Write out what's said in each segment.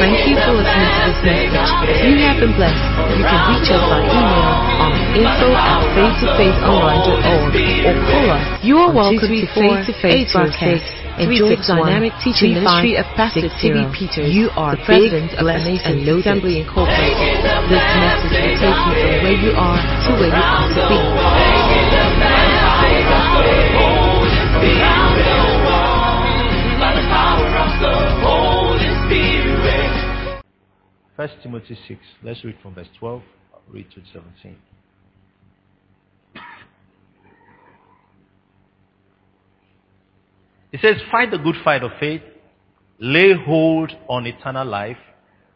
Thank you for listening to this message. If you have been blessed, you can reach us by email on info at faith2faithonline.org or call us. You are welcome to Faith to Faith broadcast. Enjoy the dynamic teaching ministry of Pastor T.B. Peters, you are the president of the Mason Assembly Incorporated. This message will take you from where you are to where you are to be. First Timothy 6. Let's read from verse 12. Read to 17. It says, Fight the good fight of faith, lay hold on eternal life,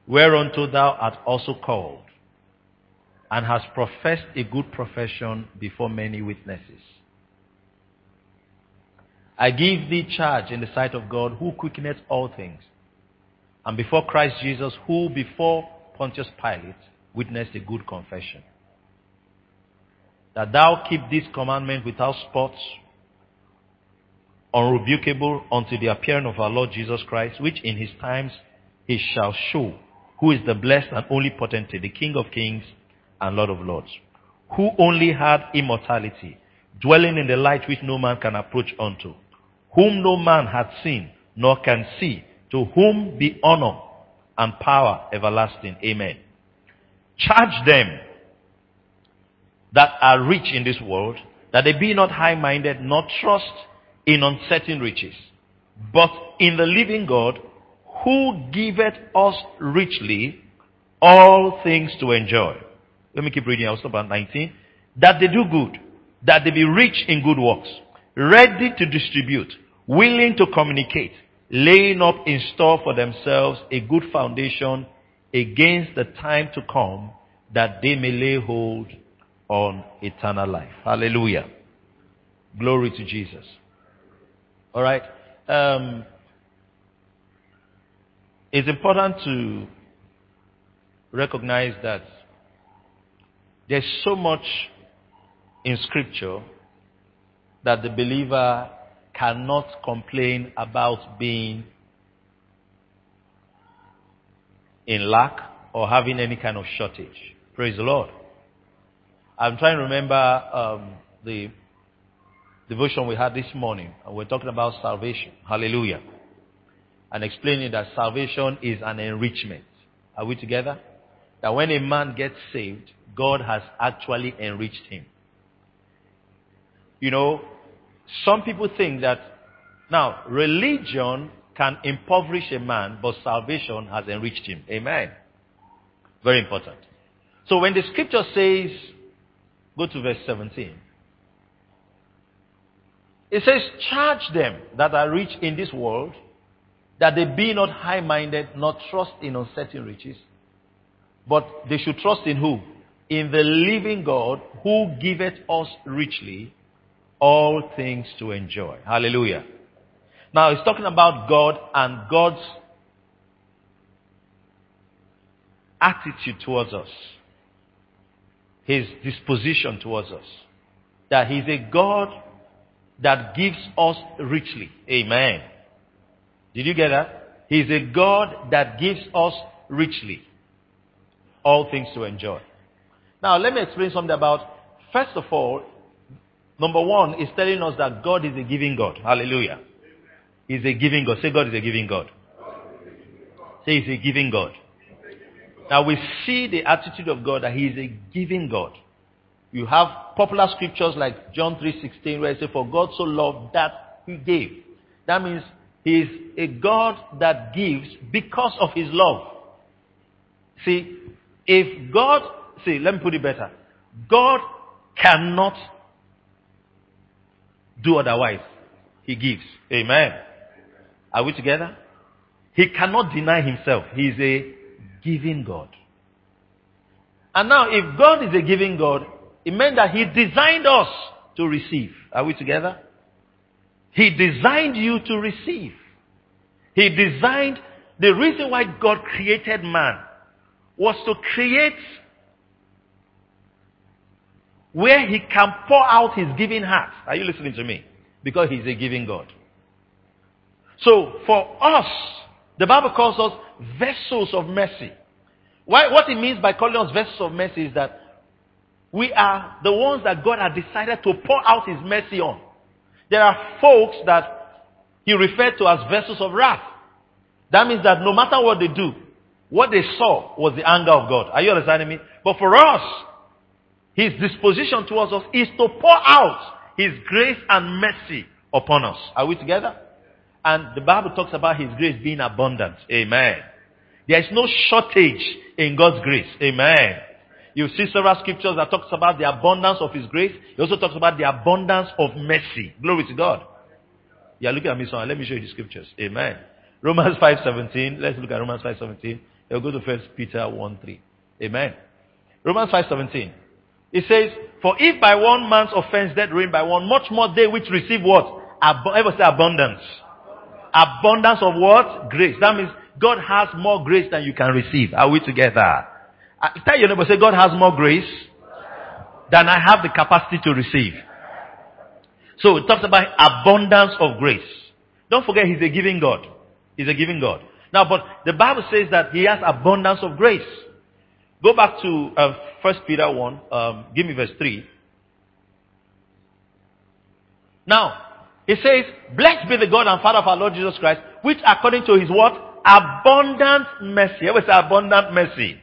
whereunto thou art also called, and hast professed a good profession before many witnesses. I give thee charge in the sight of God, who quickeneth all things, and before Christ Jesus, who before Pontius Pilate witnessed a good confession. That thou keep this commandment without spots, unrebukable unto the appearing of our Lord Jesus Christ, which in his times he shall show, who is the blessed and only potentate, the King of kings and Lord of lords, who only had immortality, dwelling in the light which no man can approach unto, whom no man hath seen, nor can see, to whom be honor and power everlasting. Amen. Charge them that are rich in this world, that they be not high-minded, nor trust in uncertain riches, but in the living God, who giveth us richly all things to enjoy. Let me keep reading. I'll stop at 19. That they do good, that they be rich in good works, ready to distribute, willing to communicate, laying up in store for themselves a good foundation against the time to come, that they may lay hold on eternal life. Hallelujah. Glory to Jesus. All right. Um, it's important to recognize that there's so much in Scripture that the believer cannot complain about being in lack or having any kind of shortage. Praise the Lord. I'm trying to remember um, the devotion we had this morning, and we're talking about salvation. Hallelujah. And explaining that salvation is an enrichment. Are we together? That when a man gets saved, God has actually enriched him. You know, some people think that now religion can impoverish a man, but salvation has enriched him. Amen. Very important. So when the scripture says, go to verse 17. It says, charge them that are rich in this world, that they be not high-minded, not trust in uncertain riches, but they should trust in who? In the living God who giveth us richly all things to enjoy. Hallelujah. Now he's talking about God and God's attitude towards us. His disposition towards us. That he's a God that gives us richly. Amen. Did you get that? He's a God that gives us richly all things to enjoy. Now, let me explain something about, first of all, number one is telling us that God is a giving God. Hallelujah. He's a giving God. Say God is a giving God. Say he's a giving God. Now we see the attitude of God that he is a giving God. You have popular scriptures like John 3.16 where it says, For God so loved that he gave. That means he is a God that gives because of his love. See, if God, see, let me put it better. God cannot do otherwise. He gives. Amen. Are we together? He cannot deny himself. He is a giving God. And now, if God is a giving God, it meant that He designed us to receive. Are we together? He designed you to receive. He designed, the reason why God created man was to create where he can pour out his giving heart. Are you listening to me? Because he's a giving God. So for us The Bible calls us vessels of mercy. Why, what it means by calling us vessels of mercy is that we are the ones that God has decided to pour out His mercy on. There are folks that He referred to as vessels of wrath. That means that no matter what they do, what they saw was the anger of God. Are you understanding me? But for us, His disposition towards us is to pour out His grace and mercy upon us. Are we together? And the Bible talks about His grace being abundant. Amen. There is no shortage in God's grace. Amen. You see several scriptures that talks about the abundance of His grace. He also talks about the abundance of mercy. Glory to God. Yeah, look at me, son. Let me show you the scriptures. Amen. Romans 5.17. Let's look at Romans 5.17. We'll go to First Peter 1 3. Amen. Romans 5.17. It says, For if by one man's offense death reigned by one, much more they which receive what? Ab- say abundance. Abundance of what? Grace. That means God has more grace than you can receive. Are we together? Uh, tell your neighbor, say, God has more grace than I have the capacity to receive. So it talks about abundance of grace. Don't forget, He's a giving God. He's a giving God. Now, but the Bible says that He has abundance of grace. Go back to uh, 1 Peter 1. Um, give me verse 3. Now, it says, Blessed be the God and Father of our Lord Jesus Christ, which according to his what? Abundant mercy. Ever say abundant mercy.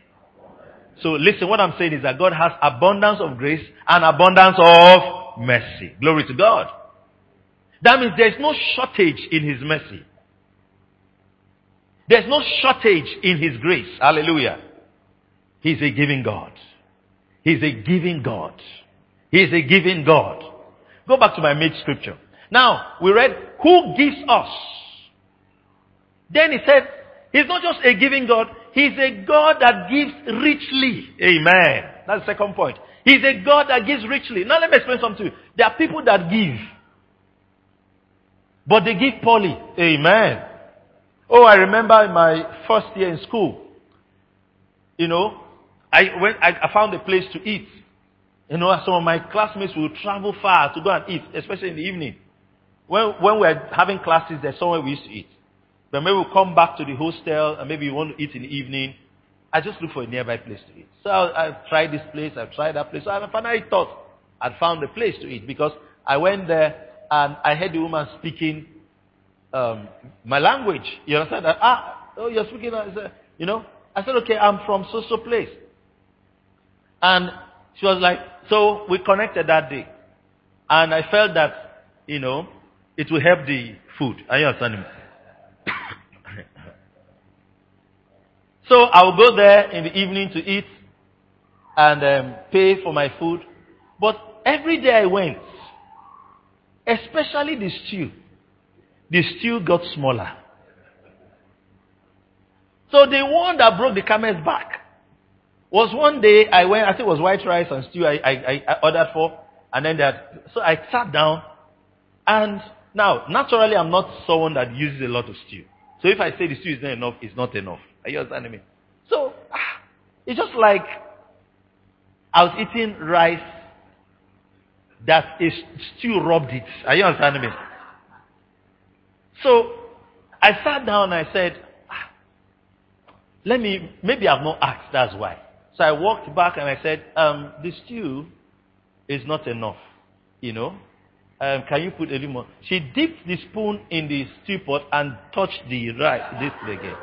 So listen, what I'm saying is that God has abundance of grace and abundance of mercy. Glory to God. That means there's no shortage in his mercy. There's no shortage in his grace. Hallelujah. He's a giving God. He's a giving God. He's a giving God. Go back to my mid scripture. Now, we read, who gives us? Then he said, he's not just a giving God, he's a God that gives richly. Amen. That's the second point. He's a God that gives richly. Now let me explain something to you. There are people that give, but they give poorly. Amen. Oh, I remember in my first year in school, you know, I went, I, found a place to eat. You know, some of my classmates will travel far to go and eat, especially in the evening. When, when we're having classes, there's somewhere we used to eat. But maybe we'll come back to the hostel and maybe you want to eat in the evening. I just look for a nearby place to eat. So I, have tried this place, I've tried that place. So I finally thought I'd found a place to eat because I went there and I heard the woman speaking um, my language. You understand that? Ah, oh, you're speaking, said, you know? I said, okay, I'm from so-so place. And she was like, so we connected that day. And I felt that, you know, it will help the food. Are you understanding? me? so I will go there in the evening to eat and um, pay for my food. But every day I went, especially the stew, the stew got smaller. So the one that broke the camel's back was one day I went, I think it was white rice and stew I, I, I ordered for, and then that, so I sat down, and now, naturally I'm not someone that uses a lot of stew. So if I say the stew is not enough, it's not enough. Are you understanding me? So, ah, it's just like I was eating rice that is stew robbed it. Are you understanding me? So, I sat down and I said, ah, let me, maybe I've not asked, that's why. So I walked back and I said, um, the stew is not enough, you know. Um, can you put a little more? She dipped the spoon in the stew pot and touched the rice this again.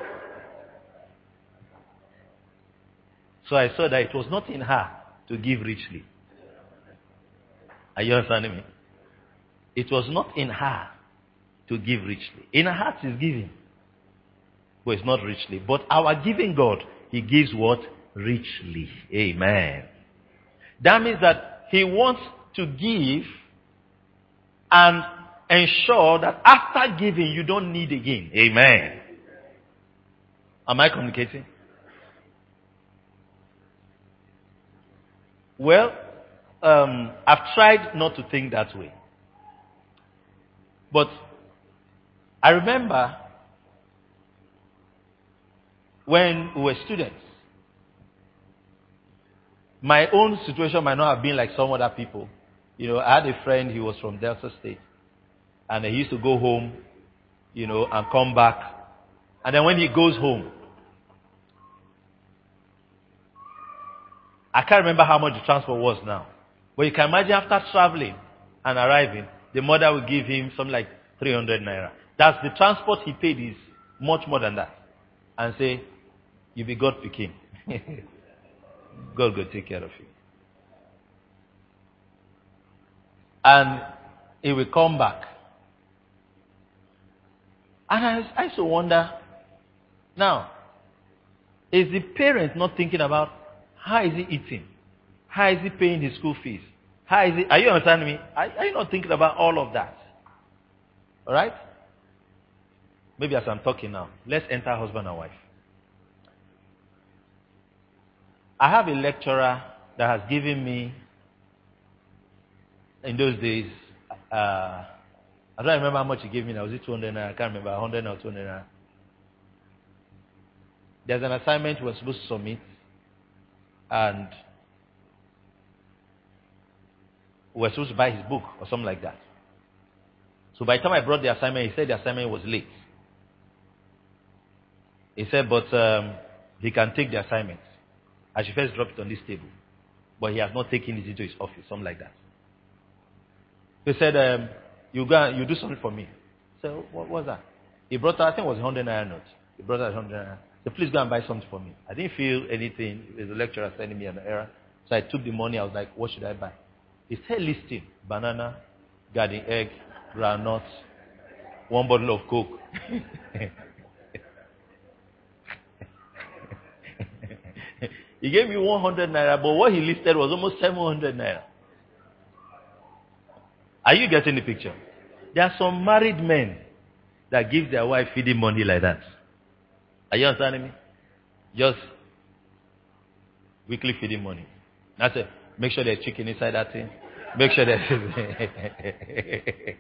So I saw that it was not in her to give richly. Are you understanding me? It was not in her to give richly. In her heart is giving. But it's not richly. But our giving God, He gives what? Richly. Amen. That means that he wants to give and ensure that after giving you don't need again. Amen. Am I communicating? Well, um, I've tried not to think that way. But I remember when we were students, my own situation might not have been like some other people. You know, I had a friend, he was from Delta State. And he used to go home, you know, and come back And then when he goes home, I can't remember how much the transport was now. But you can imagine after traveling and arriving, the mother will give him something like 300 naira. That's the transport he paid is much more than that. And say, you be God picking. God will take care of you. And he will come back. And I, I used to wonder, now, is the parent not thinking about how is he eating? How is he paying his school fees? How is he, are you understanding me? Are, are you not thinking about all of that? Alright? Maybe as I'm talking now, let's enter husband and wife. I have a lecturer that has given me, in those days, uh, I don't remember how much he gave me now. Was it 200 I can't remember, 100 or 200 There's an assignment we're supposed to submit, and we're supposed to buy his book or something like that. So by the time I brought the assignment, he said the assignment was late. He said, but um, he can take the assignment. I should first drop it on this table. But he has not taken it into his office, something like that. He said, um, you go you do something for me. So what was that? He brought out, I think it was 100 naira note. He brought out 100 naira. So please go and buy something for me. I didn't feel anything. The lecturer sending me an error. So I took the money. I was like, what should I buy? He said listing. Banana, garden egg, groundnuts, one bottle of coke. he gave me 100 naira, but what he listed was almost 700 naira. Are you getting the picture? There are some married men that give their wife feeding money like that. Are you understanding me? Just weekly feeding money. That's it. Make sure there's chicken inside that thing. Make sure there's.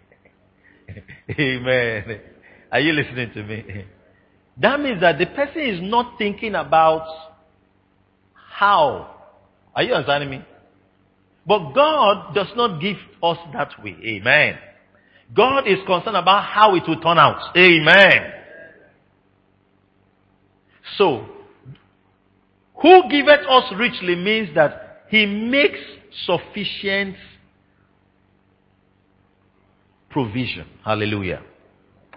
Amen. Are you listening to me? That means that the person is not thinking about how. Are you understanding me? But God does not give us that way. Amen. God is concerned about how it will turn out. Amen. So, who giveth us richly means that he makes sufficient provision. Hallelujah.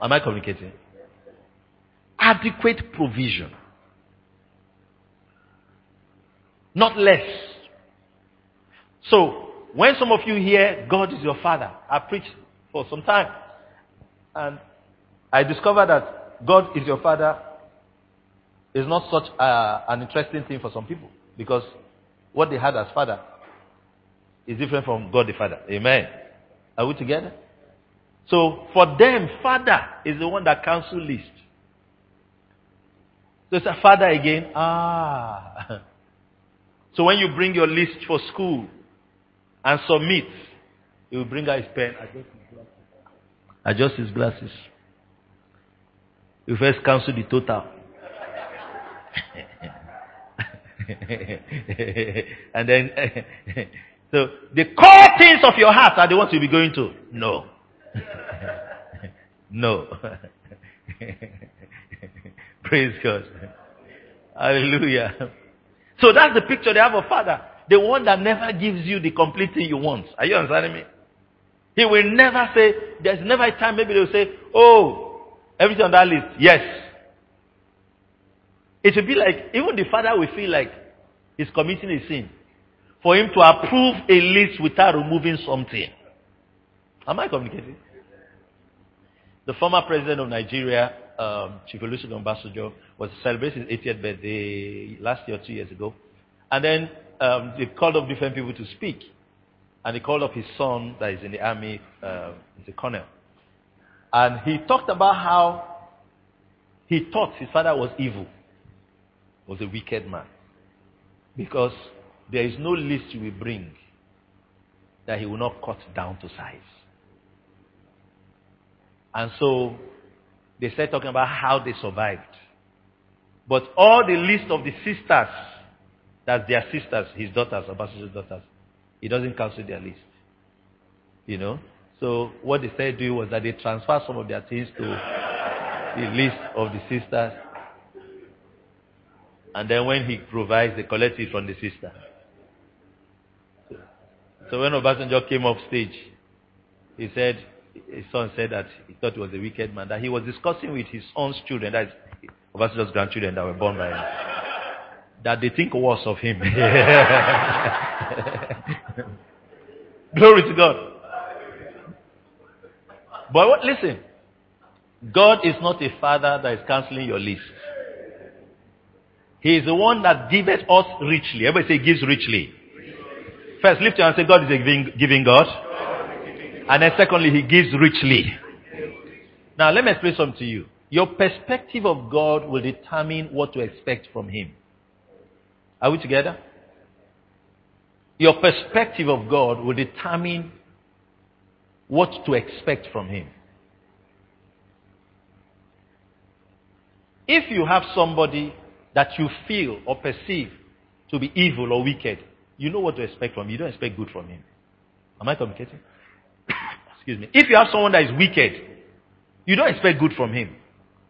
Am I communicating? Adequate provision. Not less. So, when some of you hear God is your father, I preached for some time. And I discovered that God is your father is not such a, an interesting thing for some people. Because what they had as father is different from God the Father. Amen. Are we together? So for them, father is the one that counsel least. So it's a father again. Ah. So when you bring your list for school and submit, he will bring out his pen, adjust his glasses. You first cancel the total. and then, so the core things of your heart are the ones you'll be going to. No. no. Praise God. Hallelujah. So that's the picture they have of Father. The one that never gives you the complete thing you want. Are you understanding me? He will never say, there's never a time maybe they'll say, oh, everything on that list, yes. It will be like, even the father will feel like he's committing a sin. For him to approve a list without removing something. Am I communicating? The former president of Nigeria, um, Chief Olusegun Obasanjo, was celebrating his 80th birthday last year two years ago. And then um, they called up different people to speak. And he called up his son that is in the army, uh, he's a colonel. And he talked about how he thought his father was evil was a wicked man. Because there is no list you will bring that he will not cut down to size. And so they started talking about how they survived. But all the list of the sisters, that's their sisters, his daughters, Abbas's daughters, he doesn't cancel their list. You know? So what they started doing was that they transferred some of their things to the list of the sisters. And then when he provides, they collect it from the sister. So when Obasanjo came off stage, he said, his son said that he thought he was a wicked man, that he was discussing with his own children, that's Obasanjo's grandchildren that were born by him, that they think worse of him. Glory to God. But what, listen, God is not a father that is canceling your list. He is the one that giveth us richly. Everybody say he gives richly. First, lift your hand and say God is a giving, giving God. And then secondly, He gives richly. Now let me explain something to you. Your perspective of God will determine what to expect from Him. Are we together? Your perspective of God will determine what to expect from Him. If you have somebody that you feel or perceive to be evil or wicked, you know what to expect from him. You don't expect good from him. Am I communicating? Excuse me. If you have someone that is wicked, you don't expect good from him.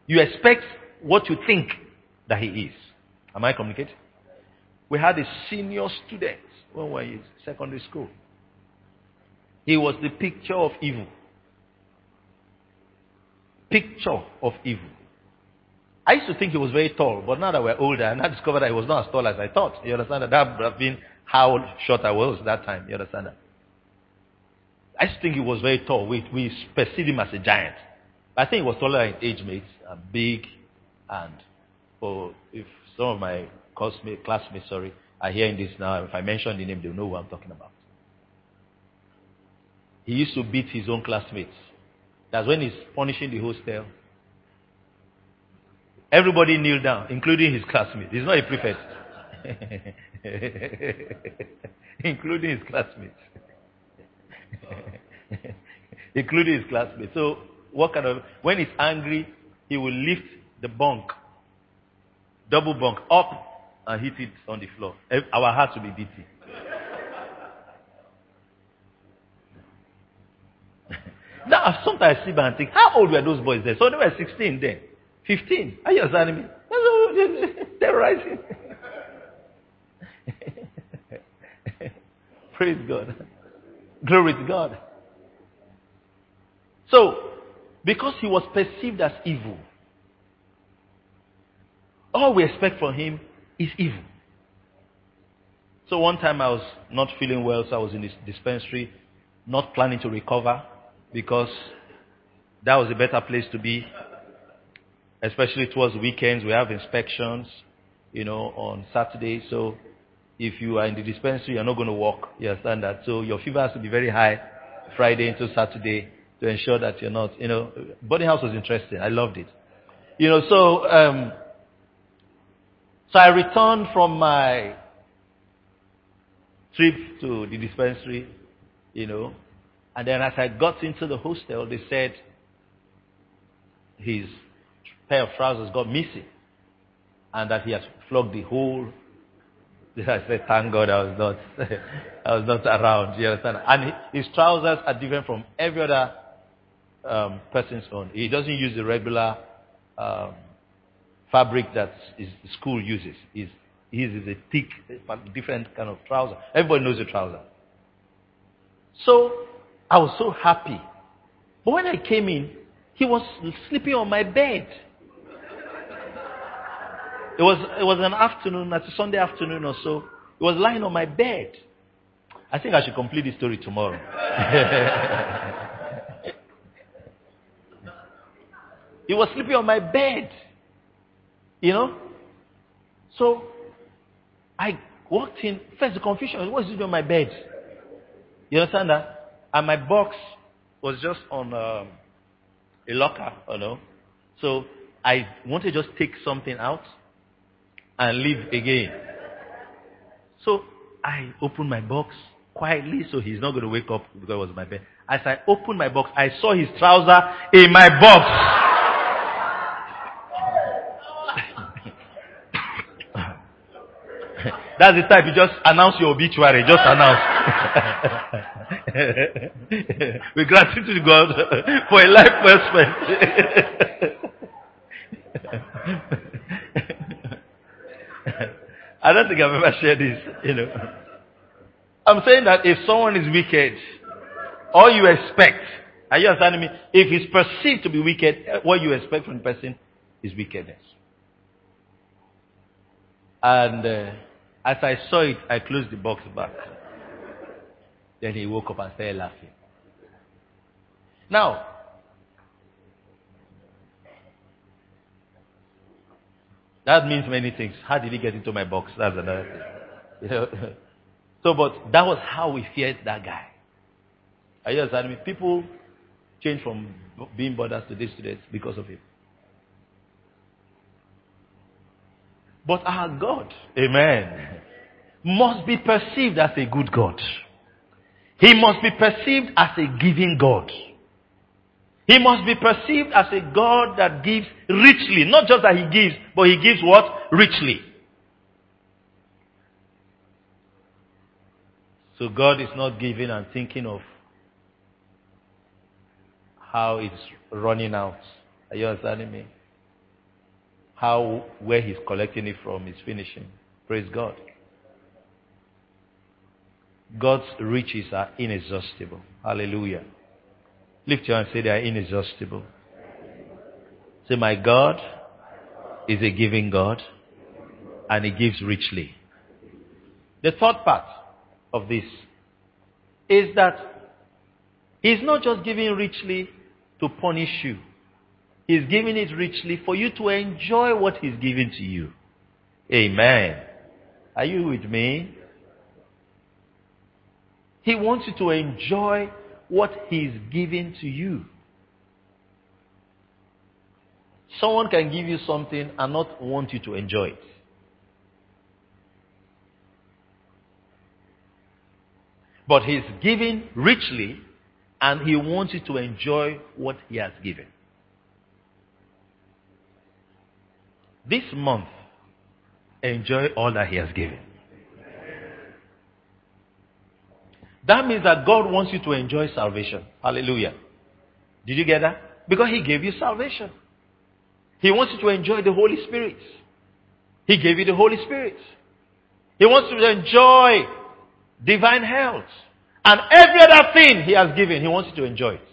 You expect what you think that he is. Am I communicating? We had a senior student when we were in secondary school. He was the picture of evil. Picture of evil. I used to think he was very tall, but now that we're older, and I discovered that he was not as tall as I thought. You understand that? That would have been how short I was that time. You understand that? I used to think he was very tall. We, we perceived him as a giant. I think he was taller than age mates, and big, and for oh, if some of my classmates, classmates, sorry, are hearing this now, if I mention the name, they'll know who I'm talking about. He used to beat his own classmates. That's when he's punishing the hostel. Everybody kneel down, including his classmates. He's not a prefect. including his classmates. including his classmates. So, what kind of, when he's angry, he will lift the bunk, double bunk, up and hit it on the floor. Our hearts will be beating. now, sometimes I sit back and think, how old were those boys then? So they were 16 then. 15. Are you understanding me? They're rising. Praise God. Glory to God. So, because he was perceived as evil, all we expect from him is evil. So one time I was not feeling well, so I was in this dispensary, not planning to recover because that was a better place to be especially towards weekends. We have inspections, you know, on Saturday. So if you are in the dispensary, you're not going to walk. You understand that? So your fever has to be very high Friday into Saturday to ensure that you're not, you know, boarding house was interesting. I loved it. You know, so, um, so I returned from my trip to the dispensary, you know, and then as I got into the hostel, they said his pair of trousers got missing and that he has flogged the whole. I said, thank God I was not, I was not around. You understand? And his trousers are different from every other um, person's own. He doesn't use the regular um, fabric that his school uses. His, his is a thick, different kind of trouser. Everybody knows the trouser. So I was so happy. But when I came in, he was sleeping on my bed. It was, it was an afternoon, a Sunday afternoon or so. He was lying on my bed. I think I should complete the story tomorrow. he was sleeping on my bed. You know? So, I walked in. First, the confusion what is doing on my bed? You understand that? And my box was just on um, a locker, you know. So, I wanted to just take something out and leave again. So I opened my box quietly so he's not going to wake up because it was my bed. As I opened my box, I saw his trouser in my box. That's the type you just announce your obituary. Just announce. we gratitude God for a life well spent. I don't think I've ever shared this, you know. I'm saying that if someone is wicked, all you expect, are you understanding me? If he's perceived to be wicked, what you expect from the person is wickedness. And uh, as I saw it, I closed the box back. Then he woke up and started laughing. Now, that means many things. How did he get into my box? That's another thing. so, but that was how we feared that guy. Are you understanding? People change from being brothers to this to this because of him. But our God, amen, must be perceived as a good God. He must be perceived as a giving God. He must be perceived as a God that gives richly. Not just that he gives, but he gives what? Richly. So God is not giving and thinking of how it's running out. Are you understanding me? How, where he's collecting it from is finishing. Praise God. God's riches are inexhaustible. Hallelujah. Lift your hand and say they are inexhaustible. Say, my God is a giving God and he gives richly. The third part of this is that he's not just giving richly to punish you. He's giving it richly for you to enjoy what he's giving to you. Amen. Are you with me? He wants you to enjoy what he's giving to you. Someone can give you something and not want you to enjoy it. But he's giving richly and he wants you to enjoy what he has given. This month, enjoy all that he has given. That means that God wants you to enjoy salvation. Hallelujah. Did you get that? Because He gave you salvation. He wants you to enjoy the Holy Spirit. He gave you the Holy Spirit. He wants you to enjoy divine health. And every other thing He has given, He wants you to enjoy it.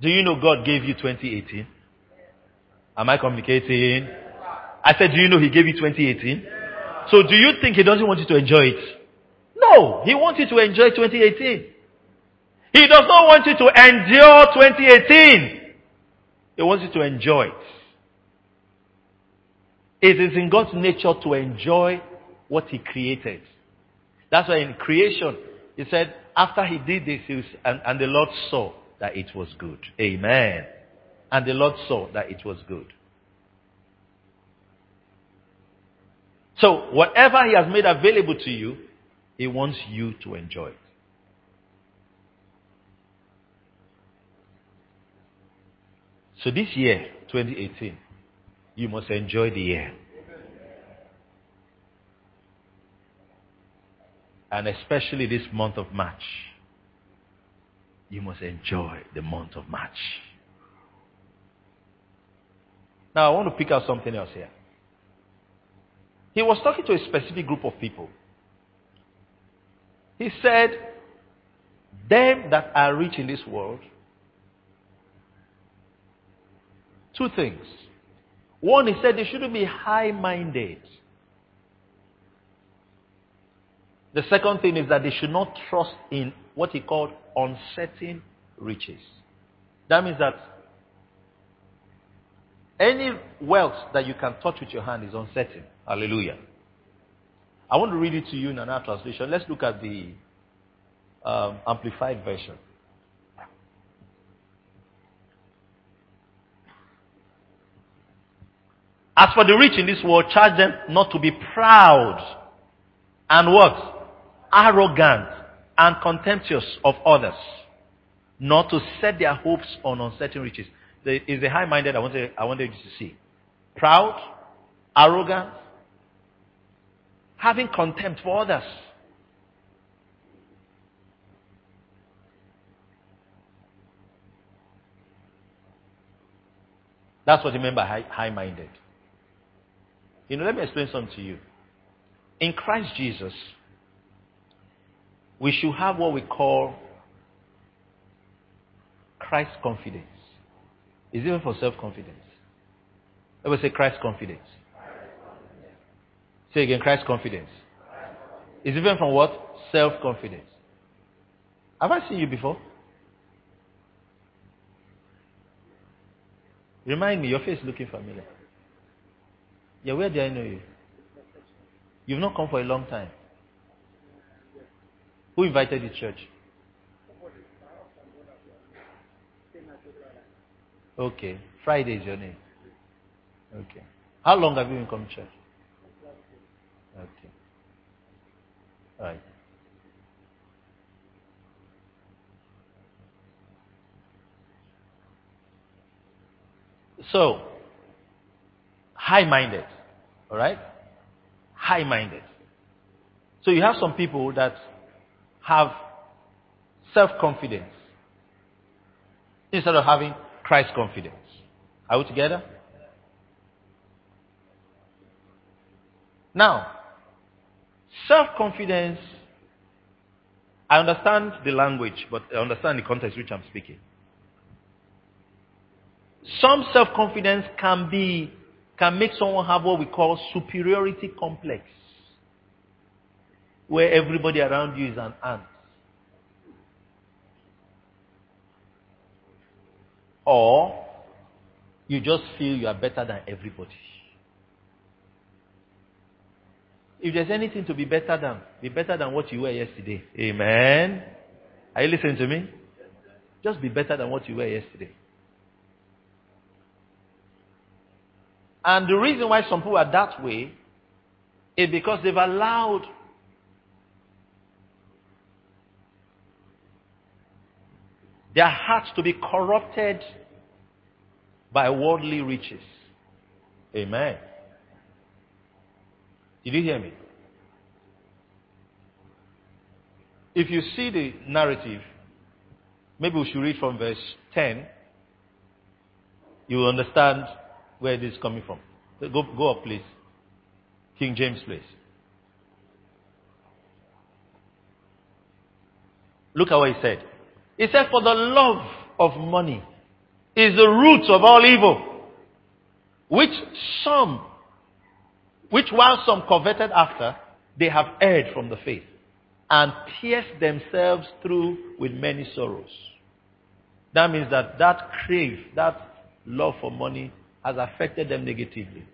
Do you know God gave you 2018? Am I communicating? I said, do you know He gave you 2018? So do you think He doesn't want you to enjoy it? No, He wants you to enjoy 2018. He does not want you to endure 2018. He wants you to enjoy it. It is in God's nature to enjoy what He created. That's why in creation, He said, after He did this, was, and, and the Lord saw that it was good. Amen. And the Lord saw that it was good. So, whatever He has made available to you, he wants you to enjoy it. So this year, 2018, you must enjoy the year. And especially this month of March, you must enjoy the month of March. Now, I want to pick out something else here. He was talking to a specific group of people. He said, Them that are rich in this world, two things. One, he said they shouldn't be high minded. The second thing is that they should not trust in what he called uncertain riches. That means that any wealth that you can touch with your hand is uncertain. Hallelujah. I want to read it to you in another translation. Let's look at the um, Amplified Version. As for the rich in this world, charge them not to be proud and what? Arrogant and contemptuous of others, not to set their hopes on uncertain riches. Is a high-minded I wanted, I wanted you to see. Proud, arrogant, having contempt for others. That's what he meant by high minded. You know, let me explain something to you. In Christ Jesus, we should have what we call Christ confidence. Is it even for self confidence? Let me say Christ confidence. Say again, Christ confidence. Is even from what? Self confidence. Have I seen you before? Remind me, your face is looking familiar. Yeah, where did I know you? You've not come for a long time. Who invited you to church? Okay. Friday is your name. Okay. How long have you been coming to church? Okay. All right. So, high minded. All right? High minded. So, you have some people that have self confidence instead of having Christ confidence. Are we together? Now, self confidence, I understand the language, but I understand the context which I'm speaking. Some self confidence can be can make someone have what we call superiority complex, where everybody around you is an ant. Or you just feel you are better than everybody. If there's anything to be better than, be better than what you were yesterday. Amen. Are you listening to me? Just be better than what you were yesterday. And the reason why some people are that way is because they've allowed their hearts to be corrupted by worldly riches. Amen. Did you hear me? If you see the narrative, maybe we should read from verse 10. You will understand where this is coming from. Go, go up, please. King James, please. Look at what he said. He said, For the love of money is the root of all evil, which some, which while some coveted after, they have erred from the faith and pierced themselves through with many sorrows. That means that that crave, that love for money has affected them negatively.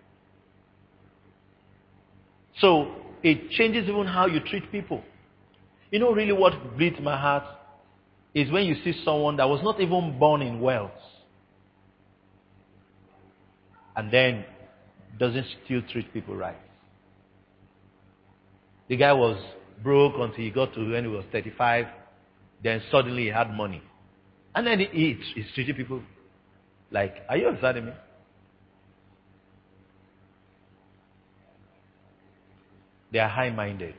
So it changes even how you treat people. You know really what bleeds my heart is when you see someone that was not even born in wealth and then doesn't still treat people right. The guy was broke until he got to when he was 35. Then suddenly he had money. And then he, he, he's treating people like, are you understanding me? They are high minded.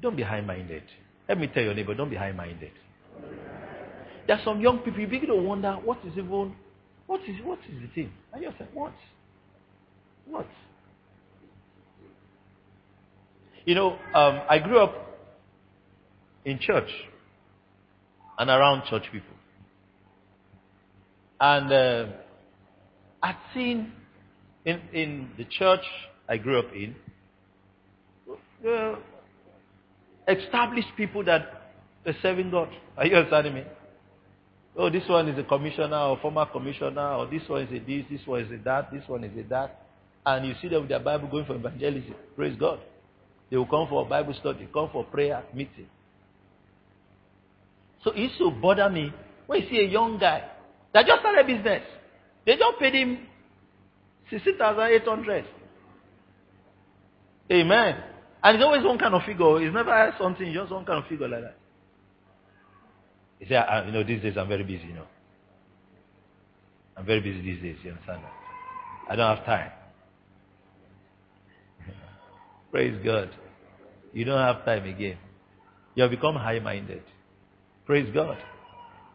Don't be high minded. Let me tell your neighbor, don't be high minded. There are some young people, you begin to wonder what is even, what is, what is the thing? And you say, what? What? You know, um, I grew up in church and around church people. And uh, I'd seen in, in the church I grew up in, uh, established people that are serving God. Are you understanding me? Oh, this one is a commissioner or former commissioner, or this one is a this, this one is a that, this one is a that. And you see them with their Bible going for evangelism. Praise God. They will come for a Bible study, come for prayer meeting. So it used to bother me when you see a young guy that just started business. They just paid him 16,800. Amen. And it's always one kind of figure. It's never something, just one kind of figure like that. He said, you know, these days I'm very busy, you know. I'm very busy these days, you understand that? I don't have time. Praise God. You don't have time again. You have become high minded. Praise God.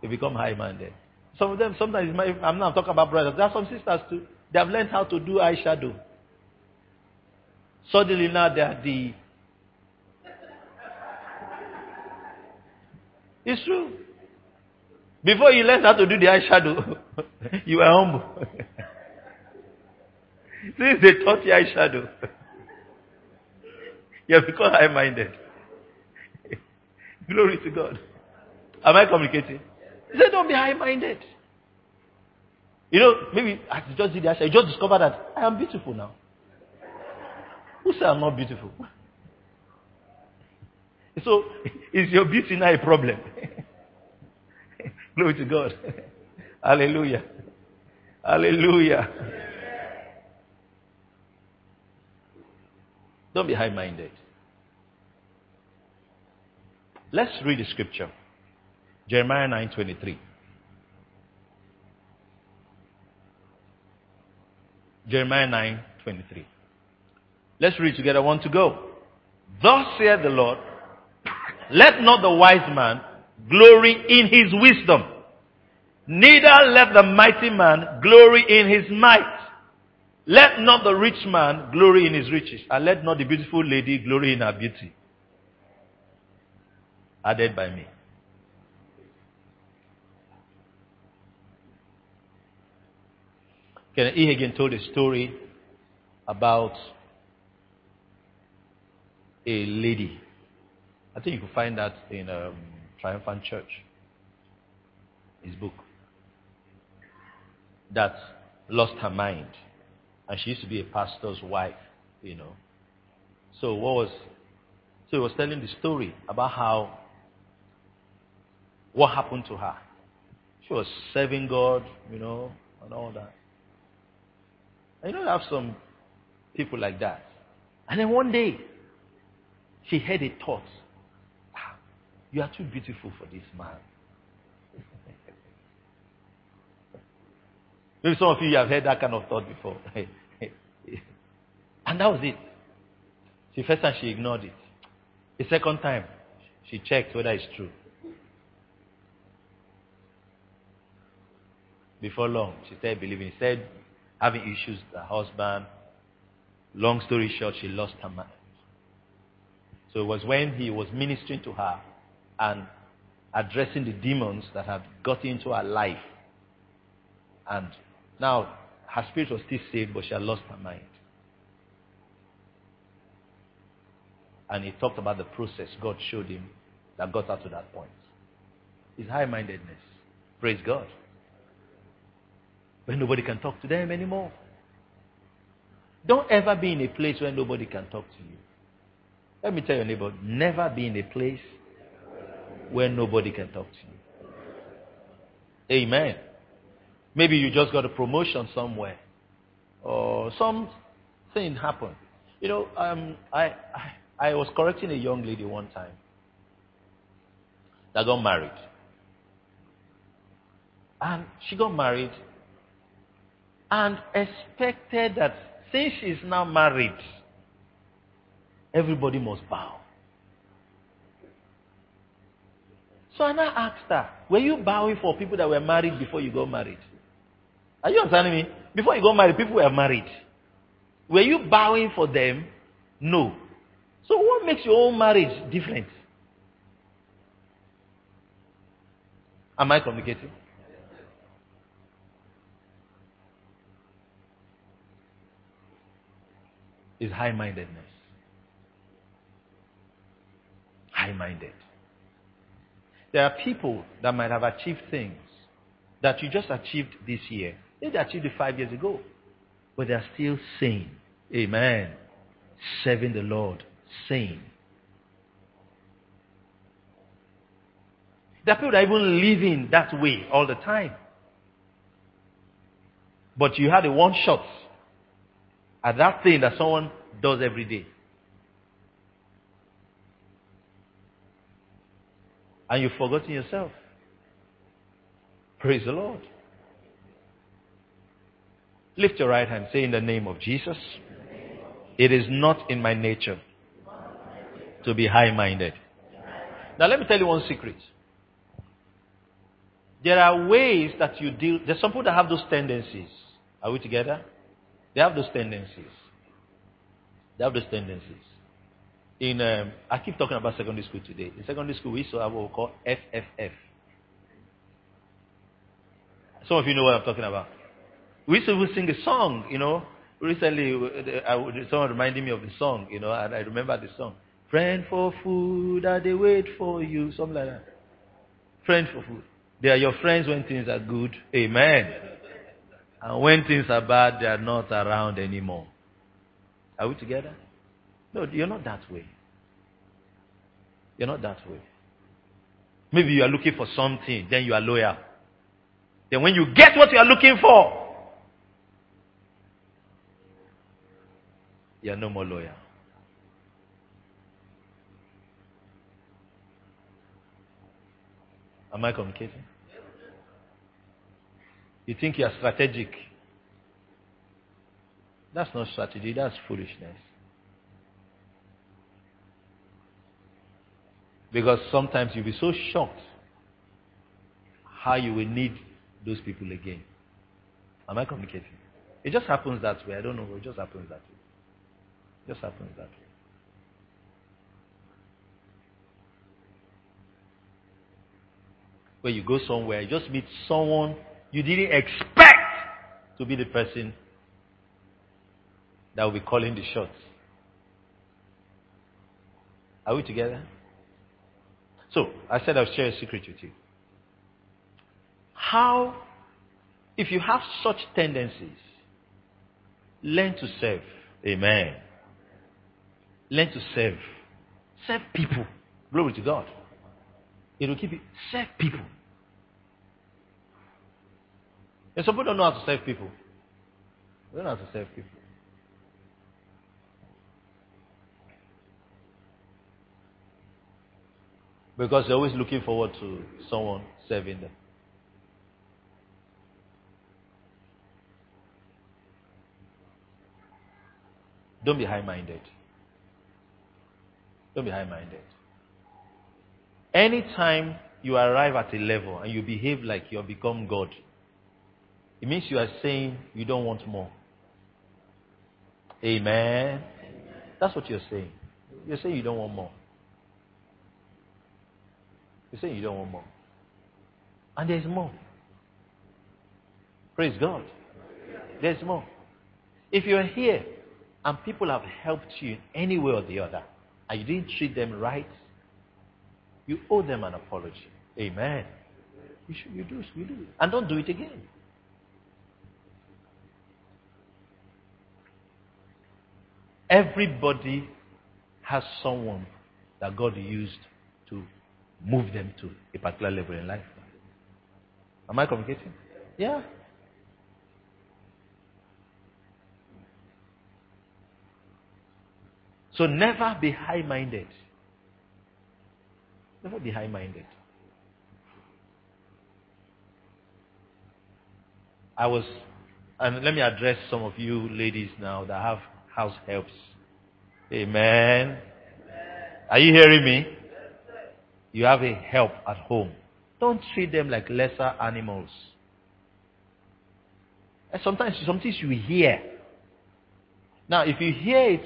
You become high minded. Some of them, sometimes, I'm not talking about brothers. There are some sisters too. They have learned how to do eyeshadow. Suddenly now they are the. It's true. Before you learned how to do the eyeshadow, you were humble. This Since they taught you eyeshadow, you have become high minded. Glory to God. Am I communicating? He said, Don't be high minded. You know, maybe you just did the eyeshadow, just discovered that I am beautiful now. Who said I'm not beautiful? So, is your beauty now a problem? Glory to God. Hallelujah. Hallelujah. Don't be high minded. Let's read the scripture. Jeremiah 9:23. Jeremiah 9:23. Let's read together. One to go. Thus saith the Lord, let not the wise man glory in his wisdom, neither let the mighty man glory in his might. Let not the rich man glory in his riches, and let not the beautiful lady glory in her beauty. Added by me. Kenneth E. Hagin told a story about a lady. I think you can find that in um, Triumphant Church, his book, that lost her mind. And she used to be a pastor's wife, you know. So what was so he was telling the story about how what happened to her. She was serving God, you know, and all that. And you don't have some people like that. And then one day, she had a thought. You are too beautiful for this man. Maybe some of you have heard that kind of thought before. and that was it. The first time she ignored it. The second time, she checked whether it's true. Before long, she started believing. Instead, having issues with her husband. Long story short, she lost her mind. So it was when he was ministering to her and addressing the demons that had got into her life. And now her spirit was still saved, but she had lost her mind. And he talked about the process God showed him that got her to that point. It's high mindedness. Praise God. When nobody can talk to them anymore. Don't ever be in a place where nobody can talk to you. Let me tell your neighbor, never be in a place where nobody can talk to you. Amen. Maybe you just got a promotion somewhere, or something happened. You know, um, I, I I was correcting a young lady one time that got married, and she got married and expected that since she's now married, everybody must bow. So now asked her, were you bowing for people that were married before you got married? Are you understanding me? Before you got married, people were married. Were you bowing for them? No. So what makes your own marriage different? Am I communicating? Is high mindedness. High minded. There are people that might have achieved things that you just achieved this year. They achieved it five years ago. But they are still sane. Amen. Serving the Lord. Sane. There are people that are even living that way all the time. But you had a one shot at that thing that someone does every day. And you've forgotten yourself. Praise the Lord. Lift your right hand. Say in the name of Jesus. It is not in my nature to be high minded. Now, let me tell you one secret. There are ways that you deal. There's some people that have those tendencies. Are we together? They have those tendencies. They have those tendencies. In um, I keep talking about secondary school today. In secondary school, we used to have what we call FFF. Some of you know what I'm talking about. We used to sing a song, you know. Recently, someone reminded me of the song, you know, and I remember the song. Friend for food, and they wait for you, something like that. Friend for food. They are your friends when things are good. Amen. And when things are bad, they are not around anymore. Are we together? No, you're not that way. You're not that way. Maybe you are looking for something, then you are loyal. Then when you get what you are looking for, you are no more loyal. Am I communicating? You think you are strategic. That's not strategy, that's foolishness. Because sometimes you'll be so shocked how you will need those people again. Am I communicating? It just happens that way. I don't know. It just happens that way. It just happens that way. When you go somewhere, you just meet someone you didn't expect to be the person that will be calling the shots. Are we together? So, I said I'll share a secret with you. How, if you have such tendencies, learn to serve. Amen. Learn to serve. Serve people. Glory to God. It will keep you. Serve people. And some people don't know how to serve people. They don't know how to serve people. Because they're always looking forward to someone serving them. Don't be high minded. Don't be high minded. Anytime you arrive at a level and you behave like you have become God, it means you are saying you don't want more. Amen. That's what you're saying. You're saying you don't want more. You're saying you don't want more. And there's more. Praise God. There's more. If you're here and people have helped you in any way or the other, and you didn't treat them right, you owe them an apology. Amen. You, should, you do, you do. And don't do it again. Everybody has someone that God used move them to a particular level in life. Am I communicating? Yeah. So never be high minded. Never be high minded. I was, and let me address some of you ladies now that have house helps. Amen. Are you hearing me? You have a help at home. Don't treat them like lesser animals. And sometimes, sometimes you hear. Now, if you hear it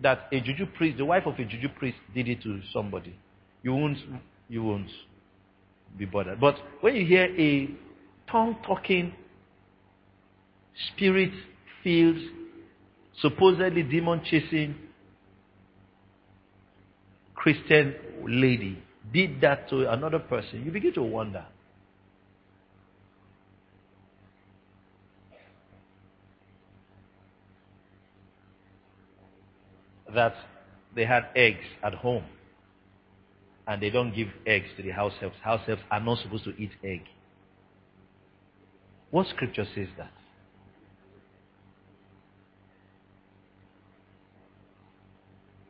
that a juju priest, the wife of a juju priest, did it to somebody, you won't, you won't be bothered. But when you hear a tongue talking, spirit filled, supposedly demon chasing Christian lady did that to another person, you begin to wonder. That they had eggs at home and they don't give eggs to the house helps. House helps are not supposed to eat egg. What scripture says that?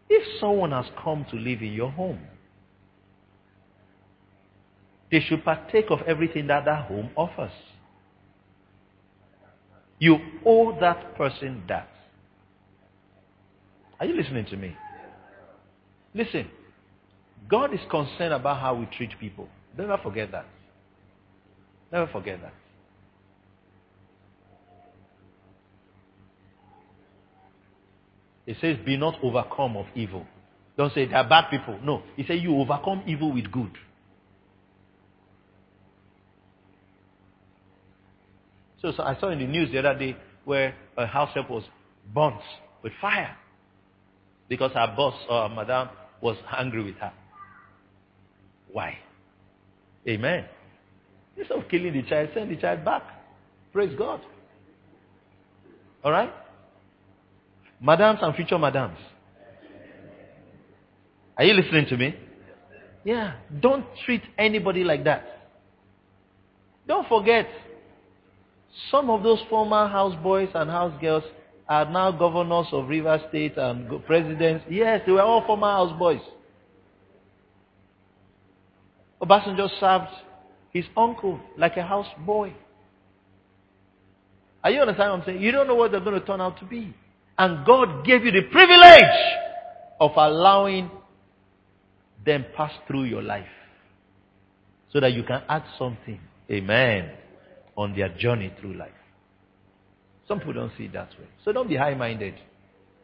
If someone has come to live in your home, they should partake of everything that that home offers. You owe that person that. Are you listening to me? Listen, God is concerned about how we treat people. Never forget that. Never forget that. It says, Be not overcome of evil. Don't say they're bad people. No. He said, You overcome evil with good. So, so, I saw in the news the other day where a house help was burnt with fire because her boss or madam was angry with her. Why? Amen. Instead of killing the child, send the child back. Praise God. All right? Madams and future madams. Are you listening to me? Yeah. Don't treat anybody like that. Don't forget, some of those former houseboys and housegirls are now governors of River State and presidents. Yes, they were all former houseboys. Obasanjo served his uncle like a houseboy. Are you understanding what I'm saying? You don't know what they're going to turn out to be. And God gave you the privilege of allowing them pass through your life so that you can add something. Amen. On their journey through life. Some people don't see it that way. So don't be high minded.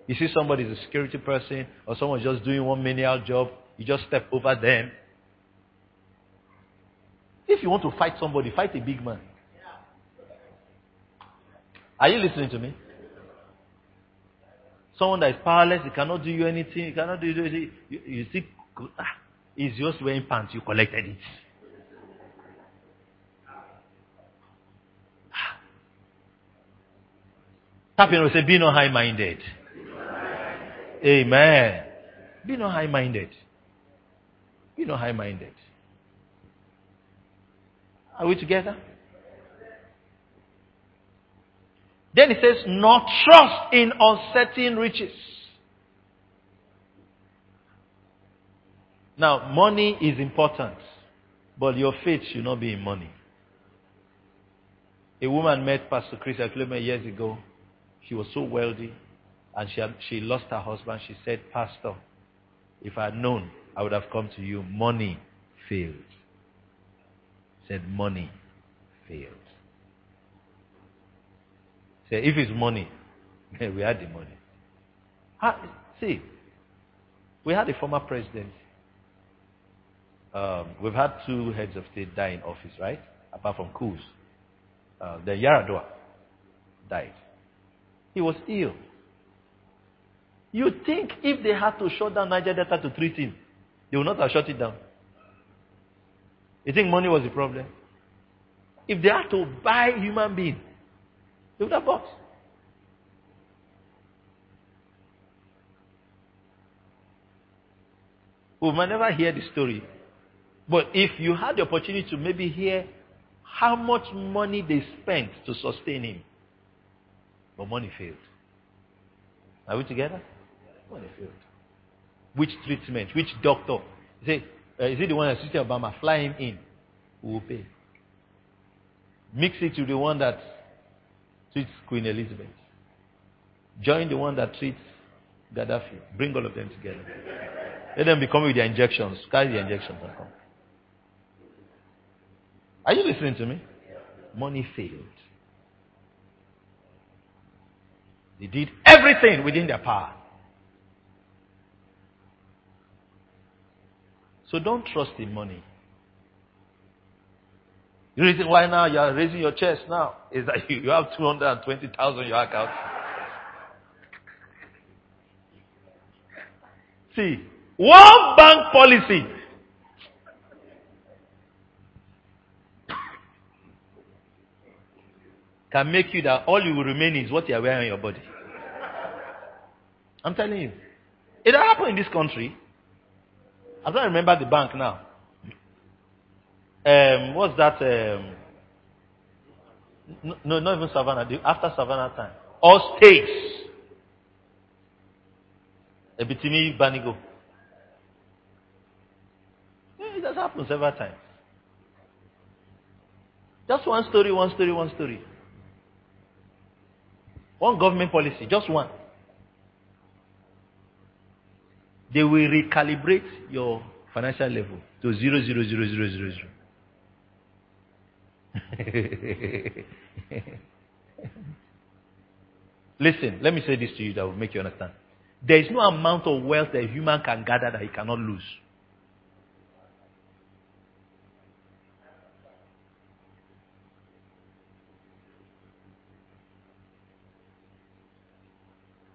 You see somebody is a security person or someone just doing one menial job, you just step over them. If you want to fight somebody, fight a big man. Are you listening to me? Someone that is powerless, he cannot do you anything, he cannot do you anything. You, you see, ah, he's just wearing pants, you collected it. Ah. Tap in say, be not high minded. Amen. Be not high minded. Be not high minded. Are we together? Then he says, not trust in uncertain riches. Now, money is important, but your faith should not be in money. A woman met Pastor Chris Clement years ago. She was so wealthy, and she, had, she lost her husband. She said, Pastor, if I had known, I would have come to you. Money failed. Said, money failed. Say, if it's money, we had the money. see, we had a former president. Um, we've had two heads of state die in office, right? Apart from Kuz. Uh, then Yar'Adua died. He was ill. You think if they had to shut down Niger Delta to treat him, they would not have shut it down. You think money was the problem? If they had to buy human being, they would have bought. We might never hear the story. But if you had the opportunity to maybe hear how much money they spent to sustain him, but money failed. Are we together? Money failed. Which treatment? Which doctor? Say, uh, is it the one that Sister Obama fly him in? Who will pay? Mix it to the one that treats Queen Elizabeth. Join the one that treats Gaddafi. Bring all of them together. Let them be coming with their injections. Carry the injections and come. Are you listening to me? Money failed. They did everything within their power. So don't trust in money. The reason why now you are raising your chest now is that you, have 220,000 in your account. See, one bank policy can make you that all you will remain is what you are wearing on your body. I'm telling you. It happened in this country. I don't remember the bank now um, what's that? Um, no, not even Savannah. After Savannah time, all states. Ebitimi Banigo. It has happened several times. Just one story, one story, one story. One government policy, just one. They will recalibrate your financial level to zero, zero, zero, zero, zero, zero. Listen, let me say this to you that will make you understand. There is no amount of wealth that a human can gather that he cannot lose.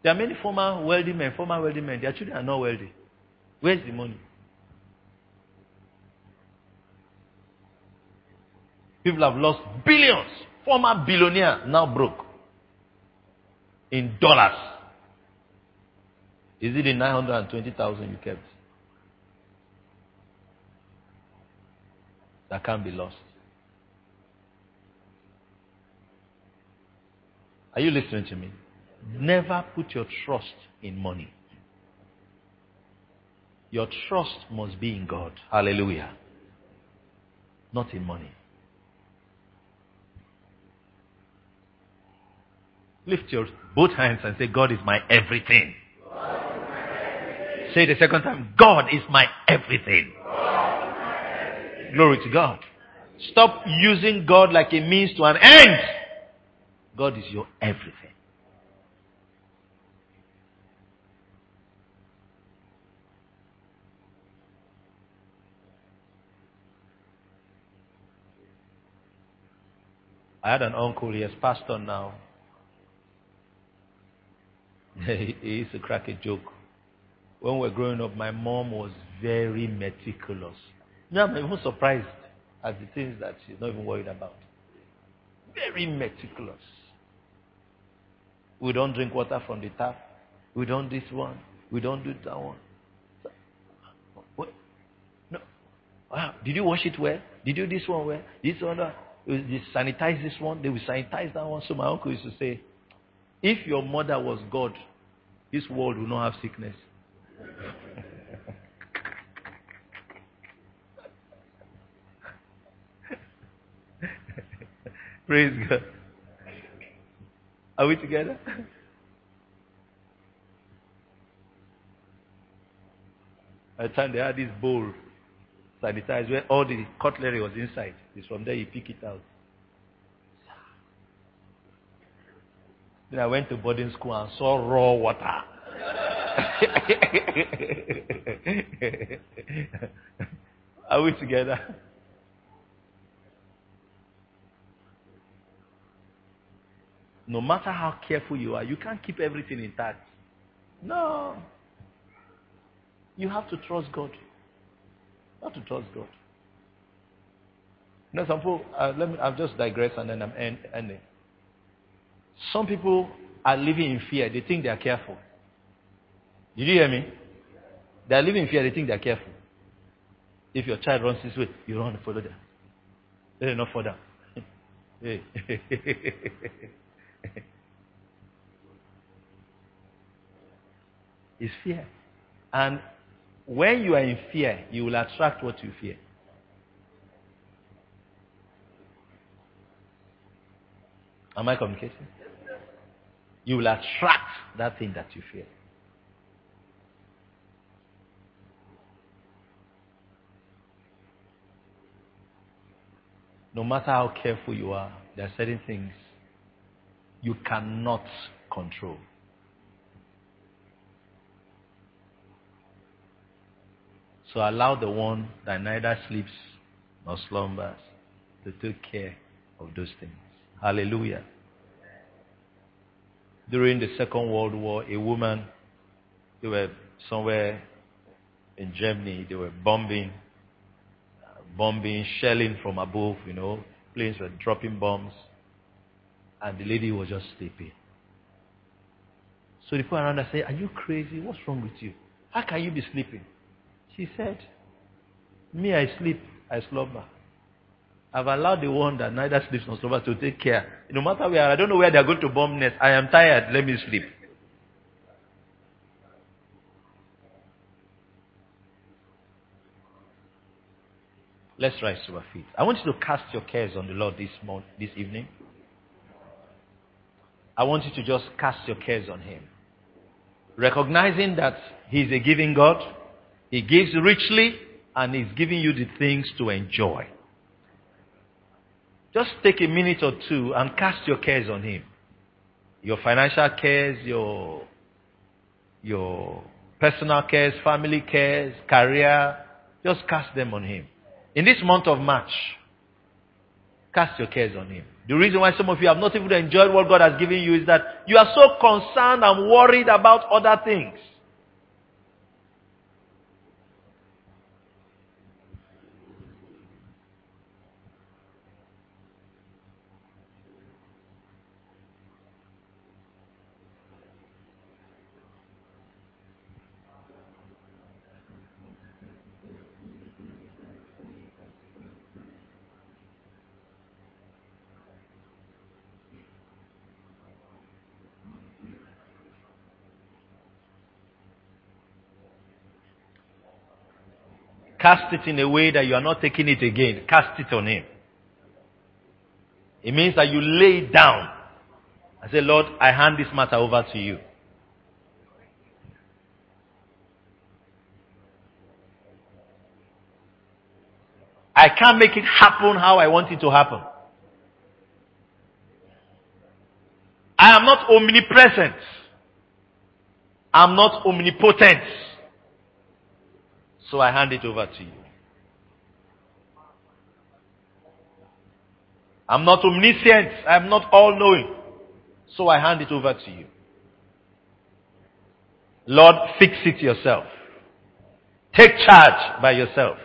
There are many former wealthy men, former wealthy men. Their children are not wealthy. Where's the money? People have lost billions. Former billionaire now broke. In dollars. Is it the 920,000 you kept? That can't be lost. Are you listening to me? Never put your trust in money. Your trust must be in God. Hallelujah. Not in money. Lift your both hands and say, God is my everything. Say it the second time, God is my everything. Glory to God. Stop using God like a means to an end. God is your everything. I had an uncle, he has passed on now. he used to crack a joke. When we were growing up, my mom was very meticulous. Know, I'm even surprised at the things that she's not even worried about. Very meticulous. We don't drink water from the tap. We don't this one. We don't do that one. What? No. Wow. Did you wash it well? Did you do this one well? This one well? They sanitize this one. They will sanitize that one. So my uncle used to say, if your mother was God, this world will not have sickness. Praise God. Are we together? At the time they had this bowl sanitized where all the cutlery was inside. It's from there you pick it out. Then I went to boarding school and saw raw water. Are we together? No matter how careful you are, you can't keep everything intact. No. You have to trust God. Have to trust God. You know, some people, uh, let me, I'll just digress and then I'm end, ending. Some people are living in fear. They think they are careful. Did you hear me? They are living in fear. They think they are careful. If your child runs this way, you run and follow them. Let them not down. hey. it's fear. And when you are in fear, you will attract what you fear. Am I communicating? You will attract that thing that you fear. No matter how careful you are, there are certain things you cannot control. So allow the one that neither sleeps nor slumbers to take care of those things. Hallelujah. During the Second World War, a woman, they were somewhere in Germany, they were bombing, bombing, shelling from above, you know, planes were dropping bombs, and the lady was just sleeping. So the people around her said, Are you crazy? What's wrong with you? How can you be sleeping? She said, Me, I sleep, I slumber. I've allowed the one that neither sleeps nor slumbers to take care. No matter where, I don't know where they're going to bomb next. I am tired, let me sleep. Let's rise to our feet. I want you to cast your cares on the Lord this morning, this evening. I want you to just cast your cares on Him. Recognizing that He is a giving God, He gives richly, and He's giving you the things to enjoy. Just take a minute or two and cast your cares on Him. Your financial cares, your, your personal cares, family cares, career, just cast them on Him. In this month of March, cast your cares on Him. The reason why some of you have not even enjoyed what God has given you is that you are so concerned and worried about other things. Cast it in a way that you are not taking it again. Cast it on Him. It means that you lay it down and say, Lord, I hand this matter over to you. I can't make it happen how I want it to happen. I am not omnipresent. I'm not omnipotent. So I hand it over to you. I'm not omniscient. I'm not all knowing. So I hand it over to you. Lord, fix it yourself. Take charge by yourself.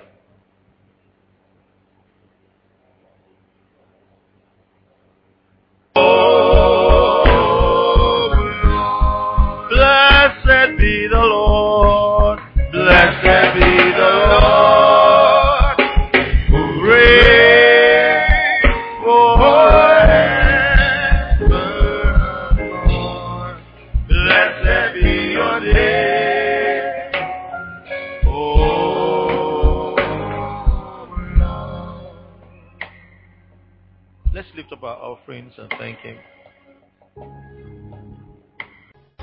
Offerings and thank Him.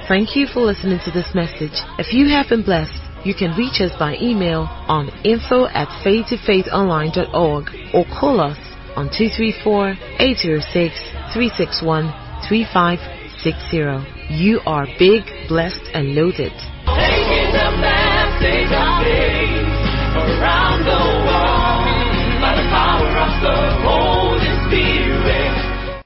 Thank you for listening to this message. If you have been blessed, you can reach us by email on info at faith2faithonline.org or call us on 234-806-361-3560. You are big, blessed, and loaded. Taking the message of faith around the world by the power of the Holy